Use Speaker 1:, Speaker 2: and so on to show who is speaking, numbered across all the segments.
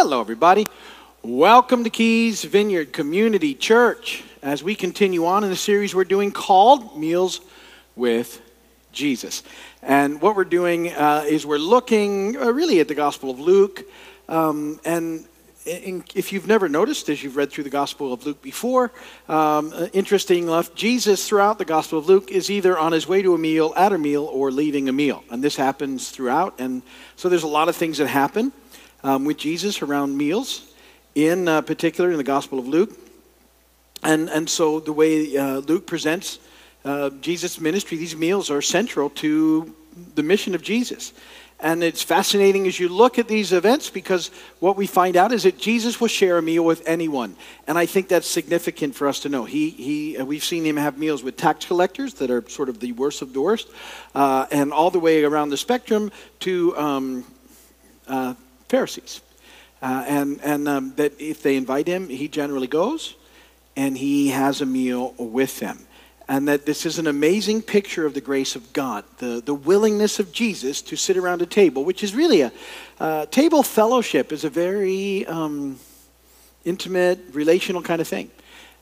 Speaker 1: Hello, everybody. Welcome to Keys Vineyard Community Church as we continue on in the series we're doing called Meals with Jesus. And what we're doing uh, is we're looking uh, really at the Gospel of Luke. Um, and in, if you've never noticed, as you've read through the Gospel of Luke before, um, uh, interesting enough, Jesus throughout the Gospel of Luke is either on his way to a meal, at a meal, or leaving a meal. And this happens throughout. And so there's a lot of things that happen um, with Jesus around meals, in uh, particular in the Gospel of Luke. And, and so the way uh, Luke presents uh, Jesus' ministry, these meals are central to the mission of Jesus. And it's fascinating as you look at these events because what we find out is that Jesus will share a meal with anyone. And I think that's significant for us to know. He, he, uh, we've seen him have meals with tax collectors that are sort of the worst of the worst, uh, and all the way around the spectrum to um, uh, Pharisees. Uh, and and um, that if they invite him, he generally goes and he has a meal with them and that this is an amazing picture of the grace of God, the, the willingness of Jesus to sit around a table, which is really a uh, table fellowship is a very um, intimate, relational kind of thing.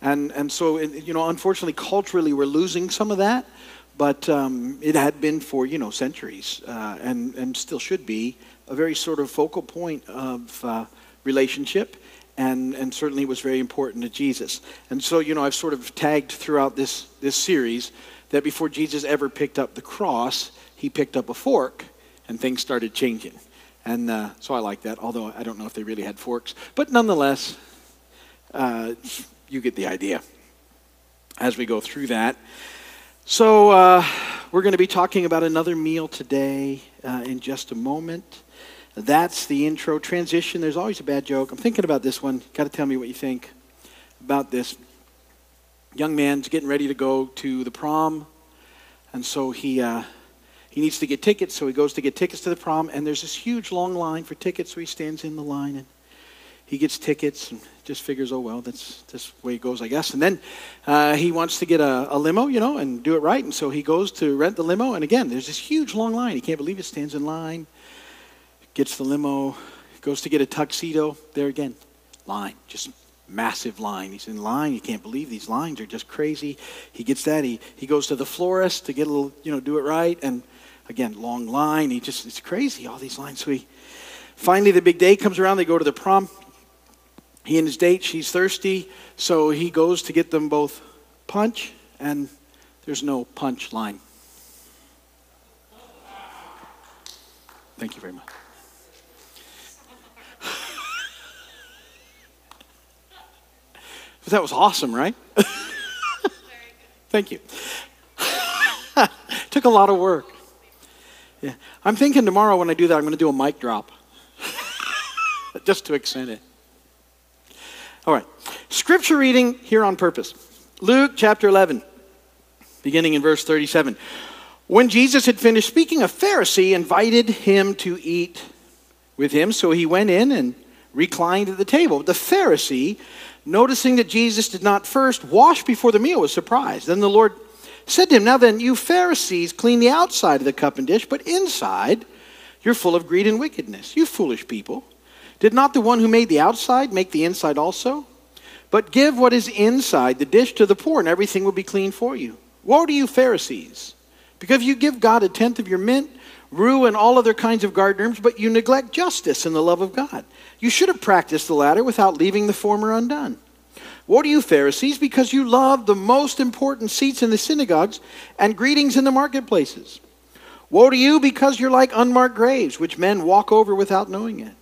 Speaker 1: And, and so, you know, unfortunately, culturally, we're losing some of that, but um, it had been for, you know, centuries uh, and, and still should be a very sort of focal point of uh, relationship and, and certainly was very important to Jesus. And so, you know, I've sort of tagged throughout this, this series that before Jesus ever picked up the cross, he picked up a fork and things started changing. And uh, so I like that, although I don't know if they really had forks. But nonetheless, uh, you get the idea as we go through that. So uh, we're going to be talking about another meal today uh, in just a moment. That's the intro. Transition, there's always a bad joke. I'm thinking about this one. Got to tell me what you think about this. Young man's getting ready to go to the prom, and so he, uh, he needs to get tickets, so he goes to get tickets to the prom, and there's this huge long line for tickets, so he stands in the line and he gets tickets and just figures, oh, well, that's this way it goes, I guess. And then uh, he wants to get a, a, limo, you know, and do it right. And so he goes to rent the limo. And again, there's this huge long line. He can't believe it, stands in line gets the limo, goes to get a tuxedo. There again, line, just massive line. He's in line. You can't believe these lines are just crazy. He gets that. He, he goes to the florist to get a little, you know, do it right. And again, long line. He just, it's crazy, all these lines. So he, finally, the big day comes around. They go to the prom. He and his date, she's thirsty. So he goes to get them both punch, and there's no punch line. Thank you very much. But that was awesome, right? Thank you. Took a lot of work. Yeah. I'm thinking tomorrow when I do that, I'm going to do a mic drop just to extend it. All right. Scripture reading here on purpose. Luke chapter 11, beginning in verse 37. When Jesus had finished speaking, a Pharisee invited him to eat with him, so he went in and reclined at the table. The Pharisee noticing that Jesus did not first wash before the meal, was surprised. Then the Lord said to him, Now then, you Pharisees clean the outside of the cup and dish, but inside you're full of greed and wickedness. You foolish people. Did not the one who made the outside make the inside also? But give what is inside the dish to the poor, and everything will be clean for you. Woe to you, Pharisees! Because you give God a tenth of your mint, rue, and all other kinds of garden herbs, but you neglect justice and the love of God. You should have practiced the latter without leaving the former undone. What are you, Pharisees? Because you love the most important seats in the synagogues and greetings in the marketplaces. Woe to you, because you're like unmarked graves, which men walk over without knowing it.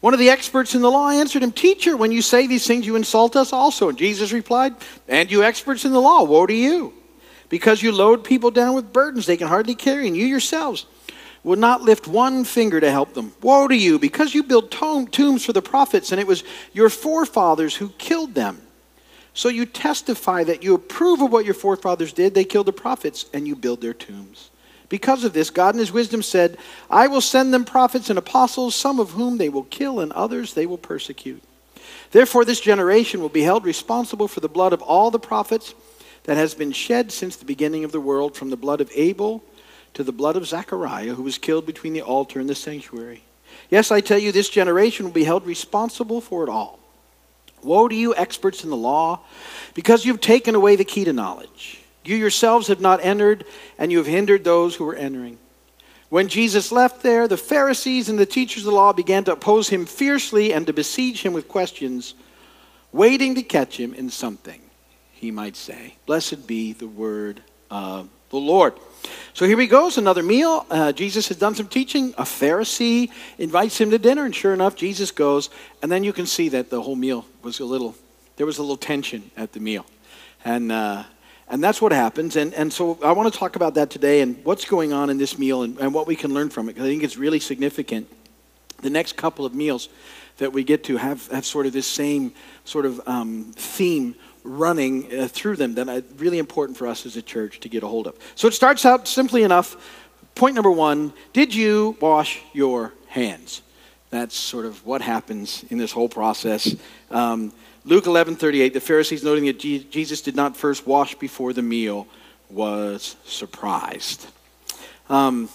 Speaker 1: One of the experts in the law answered him, Teacher, when you say these things, you insult us also. And Jesus replied, And you experts in the law, woe to you, because you load people down with burdens they can hardly carry, and you yourselves would not lift one finger to help them. Woe to you, because you build tombs for the prophets, and it was your forefathers who killed them. So you testify that you approve of what your forefathers did. They killed the prophets, and you build their tombs. Because of this, God in his wisdom said, I will send them prophets and apostles, some of whom they will kill, and others they will persecute. Therefore, this generation will be held responsible for the blood of all the prophets that has been shed since the beginning of the world, from the blood of Abel to the blood of Zechariah, who was killed between the altar and the sanctuary. Yes, I tell you, this generation will be held responsible for it all. Woe to you, experts in the law, because you've taken away the key to knowledge. You yourselves have not entered, and you have hindered those who were entering. When Jesus left there, the Pharisees and the teachers of the law began to oppose him fiercely and to besiege him with questions, waiting to catch him in something he might say. Blessed be the word of the Lord. So here he goes, another meal. Uh, Jesus has done some teaching. A Pharisee invites him to dinner, and sure enough, Jesus goes. And then you can see that the whole meal was a little, there was a little tension at the meal. And, uh, and that's what happens. And, and so I want to talk about that today and what's going on in this meal and, and what we can learn from it, because I think it's really significant. The next couple of meals that we get to have, have sort of this same sort of um, theme running uh, through them that are really important for us as a church to get a hold of. So it starts out simply enough. Point number one Did you wash your hands? That's sort of what happens in this whole process. Um, Luke 11 38, the Pharisees, noting that Jesus did not first wash before the meal, was surprised. Um,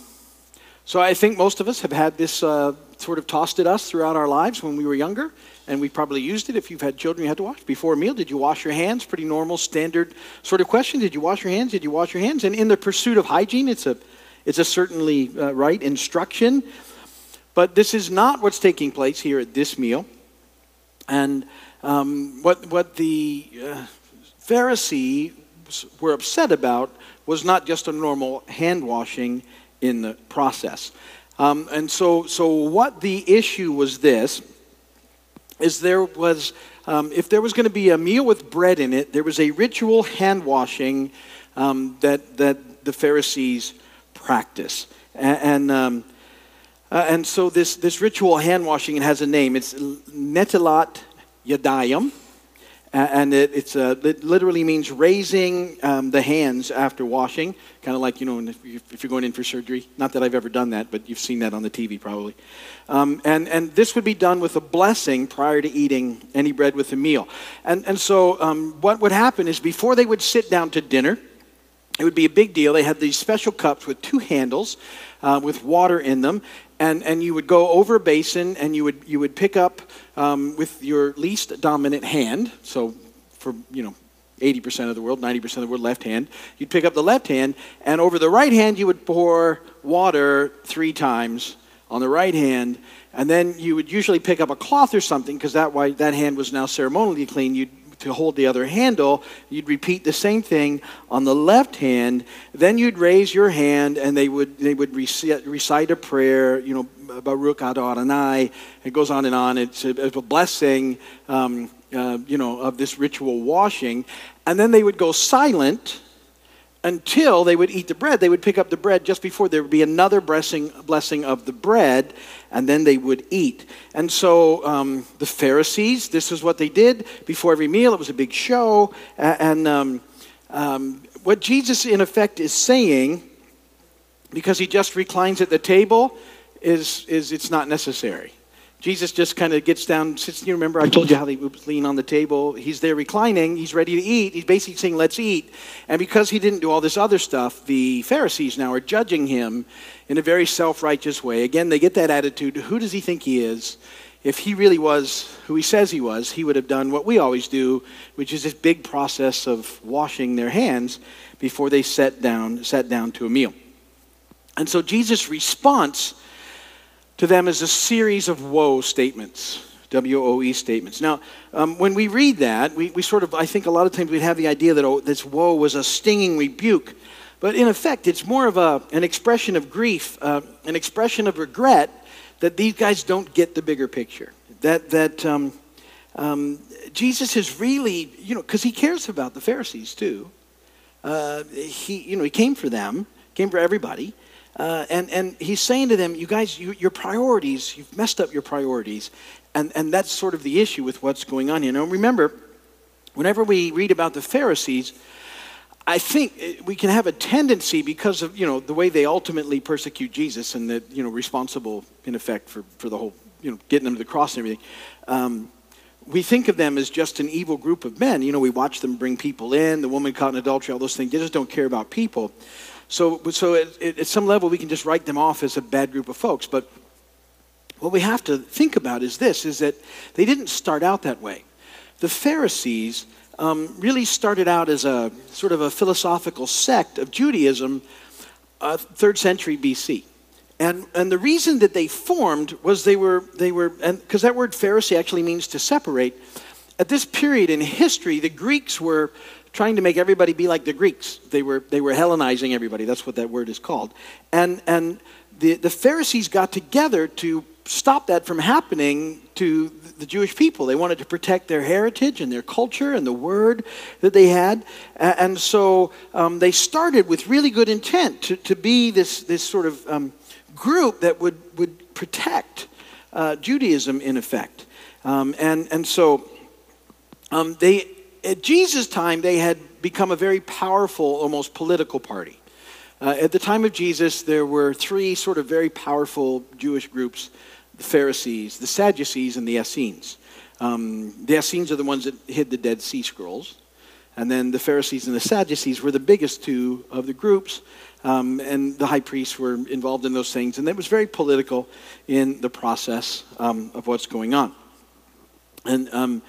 Speaker 1: so I think most of us have had this uh, sort of tossed at us throughout our lives when we were younger and we probably used it if you've had children you had to wash before a meal. Did you wash your hands? Pretty normal standard sort of question. Did you wash your hands? Did you wash your hands? And in the pursuit of hygiene it's a it's a certainly uh, right instruction. But this is not what's taking place here at this meal. And um, what what the uh, pharisee were upset about was not just a normal hand washing in the process um, and so so what the issue was this is there was, um, if there was going to be a meal with bread in it, there was a ritual hand washing um, that, that the Pharisees practice. And, and, um, uh, and so this, this ritual hand washing, it has a name. It's Netilat Yadayim and it, it's uh, it literally means raising um, the hands after washing, kind of like you know if, if, you're going in for surgery. Not that I've ever done that, but you've seen that on the TV probably. Um, and and this would be done with a blessing prior to eating any bread with a meal. And and so um, what would happen is before they would sit down to dinner, it would be a big deal. They had these special cups with two handles. Uh, with water in them, and, and you would go over a basin and you would, you would pick up um, with your least dominant hand, so for, you know, 80% of the world, 90% of the world, left hand. You'd pick up the left hand, and over the right hand, you would pour water three times on the right hand, and then you would usually pick up a cloth or something because that, that hand was now ceremonially clean. You'd to hold the other handle, you'd repeat the same thing on the left hand. Then you'd raise your hand and they would, they would recite, recite a prayer, you know, Baruch Adonai. It goes on and on. It's a, it's a blessing, um, uh, you know, of this ritual washing. And then they would go silent until they would eat the bread. They would pick up the bread just before there would be another blessing, blessing of the bread, and then they would eat. And so um, the Pharisees, this is what they did before every meal. It was a big show. And um, um, what Jesus, in effect, is saying, because he just reclines at the table, is, is it's not necessary. Jesus just kind of gets down, sits. You remember I told you how they would lean on the table. He's there reclining. He's ready to eat. He's basically saying, "Let's eat." And because he didn't do all this other stuff, the Pharisees now are judging him in a very self-righteous way. Again, they get that attitude: Who does he think he is? If he really was who he says he was, he would have done what we always do, which is this big process of washing their hands before they sat down, sat down to a meal. And so Jesus' response to them is a series of woe statements. W O E statements. Now, um, when we read that, we, we sort of, I think a lot of times we'd have the idea that oh, this woe was a stinging rebuke. But in effect, it's more of a, an expression of grief, uh, an expression of regret that these guys don't get the bigger picture. That, that um, um, Jesus is really, you know, because he cares about the Pharisees too. Uh, he, you know, he came for them, came for everybody. Uh, and, and he's saying to them, you guys, you, your priorities, you've messed up your priorities. And, and that's sort of the issue with what's going on here. Now, remember, whenever we read about the Pharisees, I think we can have a tendency because of, you know, the way they ultimately persecute Jesus and that, you know, responsible, in effect, for, for the whole, you know, getting them to the cross and everything. Um, we think of them as just an evil group of men. You know, we watch them bring people in, the woman caught in adultery, all those things. They just don't care about people. So, so at, at some level, we can just write them off as a bad group of folks. But what we have to think about is this is that they didn't start out that way. The Pharisees um, really started out as a sort of a philosophical sect of Judaism, uh, third century BC. And, and the reason that they formed was they were, they were because that word Pharisee actually means to separate. At this period in history, the Greeks were trying to make everybody be like the Greeks. They were, they were Hellenizing everybody. That's what that word is called. And, and the, the Pharisees got together to stop that from happening to the Jewish people. They wanted to protect their heritage and their culture and the word that they had. And so um, they started with really good intent to, to be this, this sort of um, group that would, would protect uh, Judaism in effect. Um, and, and so um, they, at Jesus' time, they had become a very powerful, almost political party. Uh, at the time of Jesus, there were three sort of very powerful Jewish groups the Pharisees, the Sadducees, and the Essenes. Um, the Essenes are the ones that hid the Dead Sea Scrolls. And then the Pharisees and the Sadducees were the biggest two of the groups. Um, and the high priests were involved in those things. And it was very political in the process um, of what's going on. And um,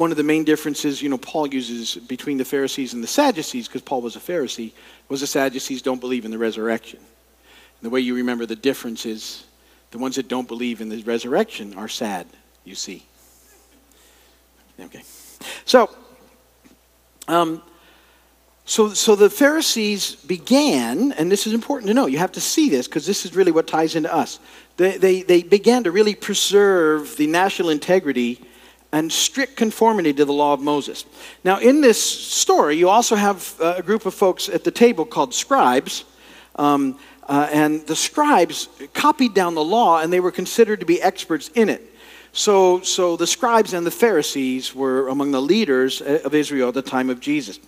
Speaker 1: one of the main differences, you know, Paul uses between the Pharisees and the Sadducees, because Paul was a Pharisee, was the Sadducees don't believe in the resurrection. And the way you remember the difference is the ones that don't believe in the resurrection are sad, you see. Okay. So, um, so, so the Pharisees began, and this is important to know, you have to see this because this is really what ties into us. They, they, they began to really preserve the national integrity and strict conformity to the law of Moses. Now, in this story, you also have uh, a group of folks at the table called scribes. Um, uh, and the scribes copied down the law, and they were considered to be experts in it. So, so the scribes and the Pharisees were among the leaders uh, of Israel at the time of Jesus.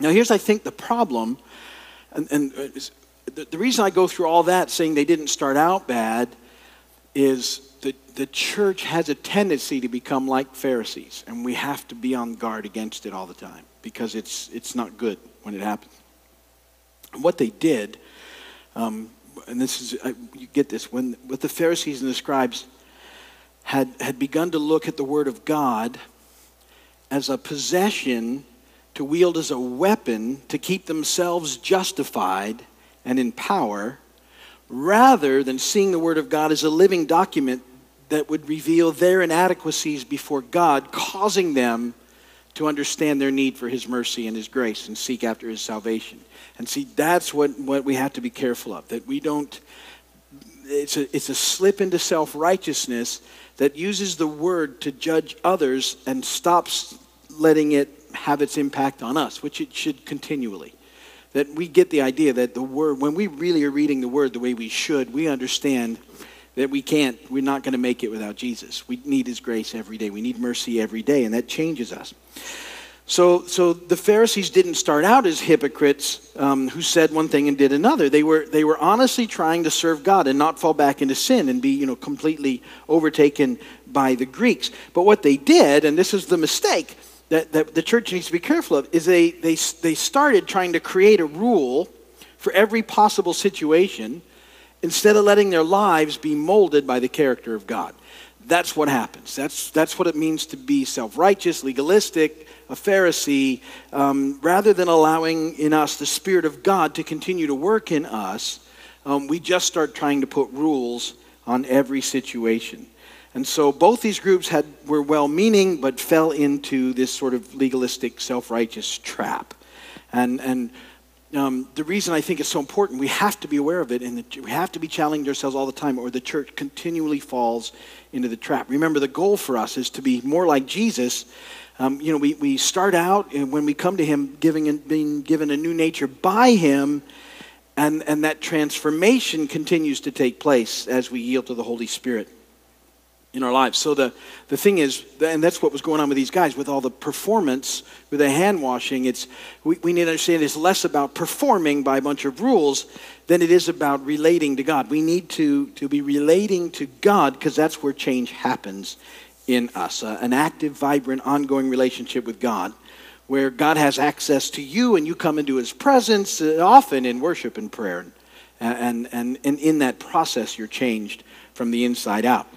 Speaker 1: Now, here's, I think, the problem. And, and uh, the, the reason I go through all that saying they didn't start out bad is that the church has a tendency to become like Pharisees, and we have to be on guard against it all the time because it's, it's not good when it happens. And what they did um, and this is, I, you get this, when what the Pharisees and the scribes had, had begun to look at the Word of God as a possession to wield as a weapon to keep themselves justified and in power, rather than seeing the Word of God as a living document that would reveal their inadequacies before God, causing them to understand their need for His mercy and His grace and seek after His salvation. And see, that's what, what we have to be careful of, that we don't, it's a, it's a slip into self righteousness that uses the word to judge others and stops letting it have its impact on us, which it should continually. That we get the idea that the word, when we really are reading the word the way we should, we understand that we can't, we're not going to make it without Jesus. We need his grace every day. We need mercy every day, and that changes us. So, so the Pharisees didn't start out as hypocrites um, who said one thing and did another. They were, they were honestly trying to serve God and not fall back into sin and be you know, completely overtaken by the Greeks. But what they did, and this is the mistake that, that the church needs to be careful of, is they, they, they started trying to create a rule for every possible situation instead of letting their lives be molded by the character of God. That's what happens. That's, that's what it means to be self righteous, legalistic a Pharisee, um, rather than allowing in us the Spirit of God to continue to work in us, um, we just start trying to put rules on every situation. And so both these groups had, were well meaning, but fell into this sort of legalistic, self righteous trap. And, and um, the reason I think it's so important, we have to be aware of it, and we have to be challenging ourselves all the time, or the church continually falls into the trap. Remember, the goal for us is to be more like Jesus um, you know, we, we start out and when we come to Him giving and being given a new nature by Him, and, and that transformation continues to take place as we yield to the Holy Spirit in our lives. So the, the thing is, and that's what was going on with these guys, with all the performance, with the hand washing, it's, we, we need to understand it's less about performing by a bunch of rules than it is about relating to God. We need to, to be relating to God because that's where change happens in us uh, an active, vibrant, ongoing relationship with God where God has access to you and you come into his presence, uh, often in worship and prayer. And, and, and in that process, you're changed from the inside out.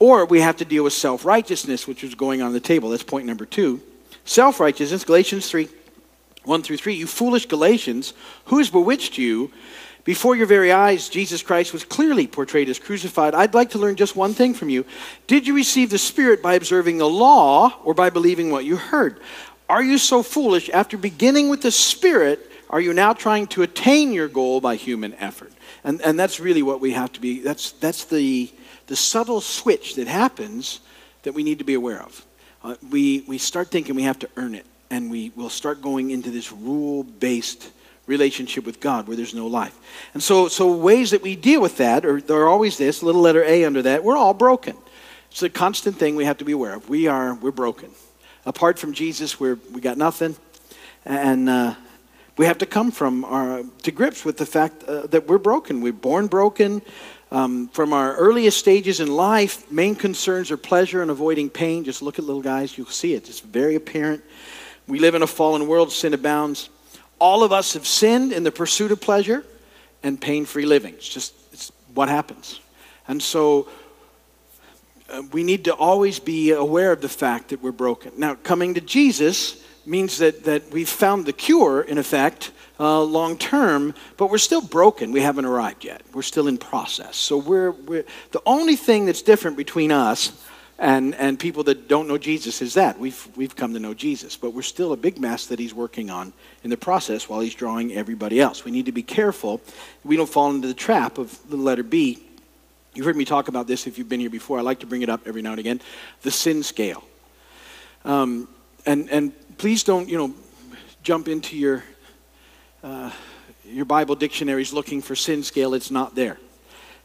Speaker 1: Or we have to deal with self righteousness, which is going on the table. That's point number two. Self righteousness, Galatians 3 1 through 3. You foolish Galatians, who has bewitched you? Before your very eyes, Jesus Christ was clearly portrayed as crucified. I'd like to learn just one thing from you. Did you receive the Spirit by observing the law or by believing what you heard? Are you so foolish? After beginning with the Spirit, are you now trying to attain your goal by human effort? And, and that's really what we have to be. That's, that's the, the subtle switch that happens that we need to be aware of. Uh, we, we start thinking we have to earn it, and we will start going into this rule based relationship with God where there's no life. And so, so ways that we deal with that are, are always this little letter A under that. We're all broken. It's a constant thing we have to be aware of. We are, we're broken. Apart from Jesus, we're, we got nothing. And uh, we have to come from our, to grips with the fact uh, that we're broken. We're born broken. Um, from our earliest stages in life, main concerns are pleasure and avoiding pain. Just look at little guys, you'll see it. It's very apparent. We live in a fallen world, sin abounds. All of us have sinned in the pursuit of pleasure and pain free living. It's just it's what happens. And so uh, we need to always be aware of the fact that we're broken. Now, coming to Jesus means that, that we've found the cure, in effect, uh, long term, but we're still broken. We haven't arrived yet. We're still in process. So we're, we're the only thing that's different between us and, and people that don't know Jesus is that we've, we've come to know Jesus, but we're still a big mess that he's working on in the process while he's drawing everybody else. We need to be careful we don't fall into the trap of the letter B. You've heard me talk about this if you've been here before. I like to bring it up every now and again. The sin scale. Um, and, and please don't, you know, jump into your, uh, your Bible dictionaries looking for sin scale. It's not there.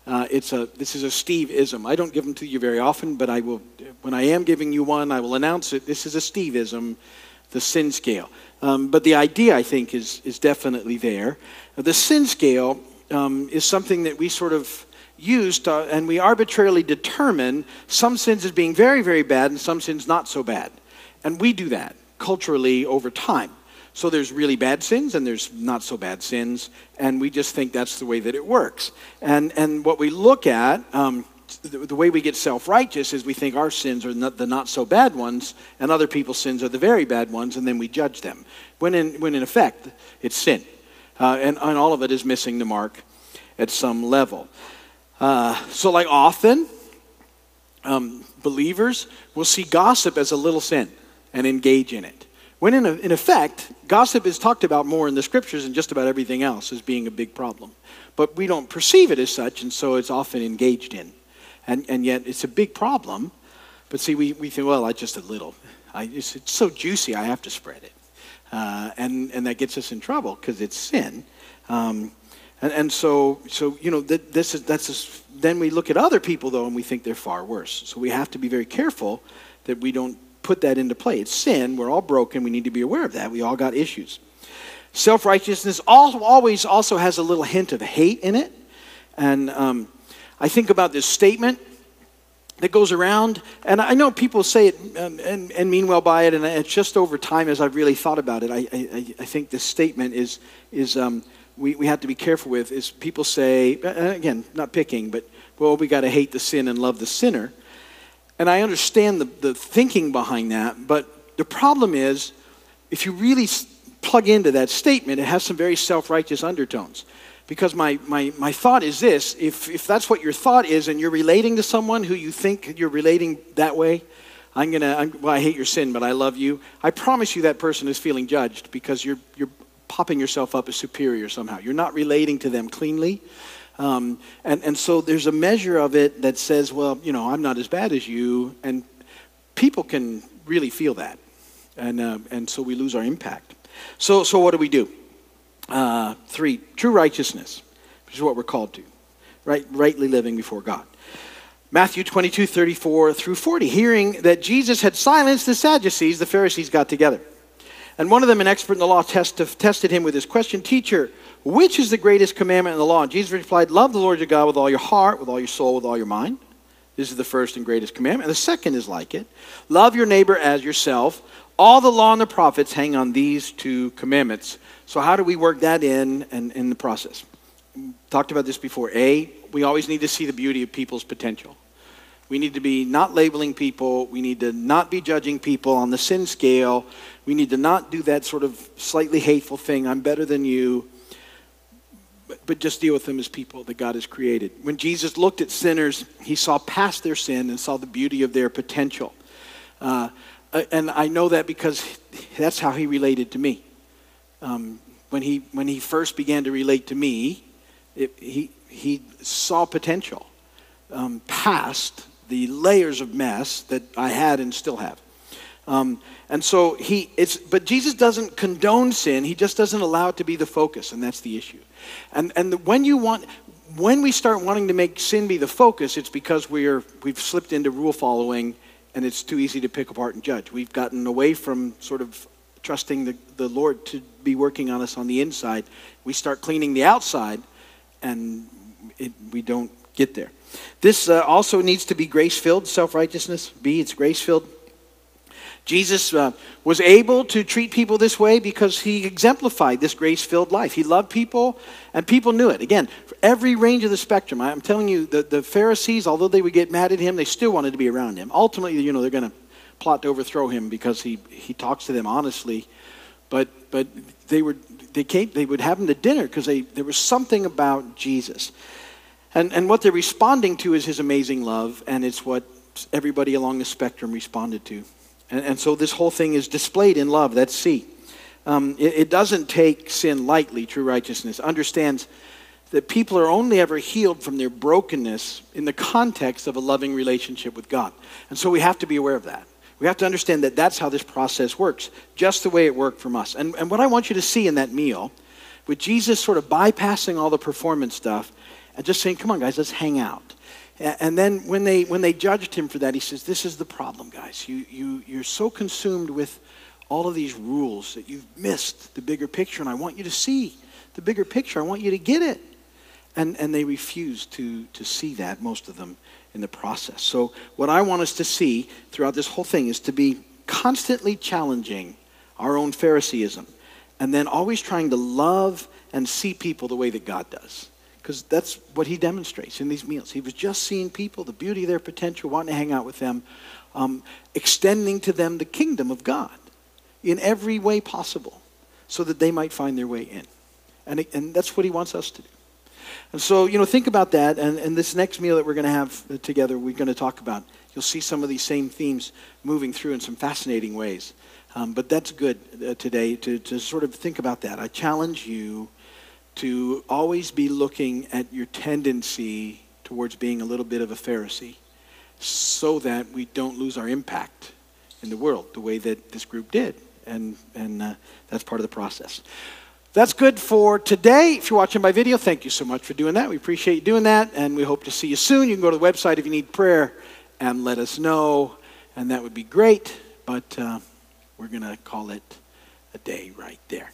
Speaker 1: Uh, it's a, this is a Steve-ism. I don't give them to you very often, but I will, when I am giving you one, I will announce it. This is a Steve-ism, the sin scale. Um, but the idea, I think, is, is definitely there. The sin scale um, is something that we sort of use to, and we arbitrarily determine some sins as being very, very bad and some sins not so bad. And we do that culturally over time. So there's really bad sins and there's not so bad sins, and we just think that's the way that it works. And, and what we look at, um, the, the, way we get self righteous is we think our sins are not, the not so bad ones, and other people's sins are the very bad ones, and then we judge them. When in, when in effect, it's sin. Uh, and, and all of it is missing the mark at some level. Uh, so, like often, um, believers will see gossip as a little sin and engage in it. When in, a, in effect, gossip is talked about more in the scriptures than just about everything else as being a big problem. But we don't perceive it as such, and so it's often engaged in. And, and yet it's a big problem. But see, we, we think, well, I just a little. I, it's, it's so juicy, I have to spread it. Uh, and, and that gets us in trouble because it's sin. Um, and, and so, so, you know, th- this is, that's then we look at other people, though, and we think they're far worse. So we have to be very careful that we don't put that into play. It's sin. We're all broken. We need to be aware of that. We all got issues. Self righteousness always also has a little hint of hate in it. And um, I think about this statement that goes around, and I know people say it and, and, and, mean well by it, and it's just over time as I've really thought about it. I, I, I think this statement is, is um, we, we have to be careful with is people say, again, not picking, but, well, we got to hate the sin and love the sinner. And I understand the, the thinking behind that, but the problem is if you really plug into that statement, it has some very self righteous undertones. Because my, my, my thought is this if, if that's what your thought is and you're relating to someone who you think you're relating that way, I'm going to, well, I hate your sin, but I love you. I promise you that person is feeling judged because you're, you're popping yourself up as superior somehow. You're not relating to them cleanly. Um, and, and so there's a measure of it that says, well, you know, I'm not as bad as you. And people can really feel that. And, uh, and so we lose our impact. So, so what do we do? Uh, three, true righteousness, which is what we're called to, right? Rightly living before God. Matthew 22, 34 through 40. Hearing that Jesus had silenced the Sadducees, the Pharisees got together. And one of them, an expert in the law, test, tested him with this question Teacher, which is the greatest commandment in the law? And Jesus replied, Love the Lord your God with all your heart, with all your soul, with all your mind. This is the first and greatest commandment. And the second is like it love your neighbor as yourself. All the law and the prophets hang on these two commandments. So, how do we work that in and in the process? Talked about this before. A, we always need to see the beauty of people's potential. We need to be not labeling people. We need to not be judging people on the sin scale. We need to not do that sort of slightly hateful thing I'm better than you, but, but just deal with them as people that God has created. When Jesus looked at sinners, he saw past their sin and saw the beauty of their potential. Uh, and I know that because that's how he related to me. Um, when, he, when he first began to relate to me, it, he, he saw potential um, past the layers of mess that I had and still have. Um, and so he, it's, but Jesus doesn't condone sin. He just doesn't allow it to be the focus, and that's the issue. And, and when you want, when we start wanting to make sin be the focus, it's because we're, we've slipped into rule following and it's too easy to pick apart and judge. We've gotten away from sort of trusting the, the Lord to be working on us on the inside. We start cleaning the outside and it, we don't get there. This uh, also needs to be grace filled, self righteousness. B, it's grace filled. Jesus uh, was able to treat people this way because he exemplified this grace filled life. He loved people, and people knew it. Again, for every range of the spectrum. I'm telling you, the, the Pharisees, although they would get mad at him, they still wanted to be around him. Ultimately, you know, they're going to plot to overthrow him because he, he talks to them honestly. But, but they, were, they, came, they would have him to dinner because there was something about Jesus. And, and what they're responding to is his amazing love, and it's what everybody along the spectrum responded to. And, and so this whole thing is displayed in love. That's C. Um, it, it doesn't take sin lightly, true righteousness. Understands that people are only ever healed from their brokenness in the context of a loving relationship with God. And so we have to be aware of that. We have to understand that that's how this process works, just the way it worked from us. And, and what I want you to see in that meal, with Jesus sort of bypassing all the performance stuff and just saying, come on, guys, let's hang out. And then when they, when they judged him for that, he says, This is the problem, guys. You, you, you're so consumed with all of these rules that you've missed the bigger picture, and I want you to see the bigger picture. I want you to get it. And, and they refused to, to see that, most of them, in the process. So, what I want us to see throughout this whole thing is to be constantly challenging our own Phariseeism and then always trying to love and see people the way that God does because that's what he demonstrates in these meals. He was just seeing people, the beauty of their potential, wanting to hang out with them, um, extending to them the kingdom of God in every way possible so that they might find their way in. And, and that's what he wants us to do. And so, you know, think about that. And, and this next meal that we're going to have together, we're going to talk about. You'll see some of these same themes moving through in some fascinating ways. Um, but that's good uh, today to, to sort of think about that. I challenge you to always be looking at your tendency towards being a little bit of a Pharisee so that we don't lose our impact in the world the way that this group did. And, and uh, that's part of the process. That's good for today. If you're watching by video, thank you so much for doing that. We appreciate you doing that, and we hope to see you soon. You can go to the website if you need prayer and let us know, and that would be great. But uh, we're going to call it a day right there.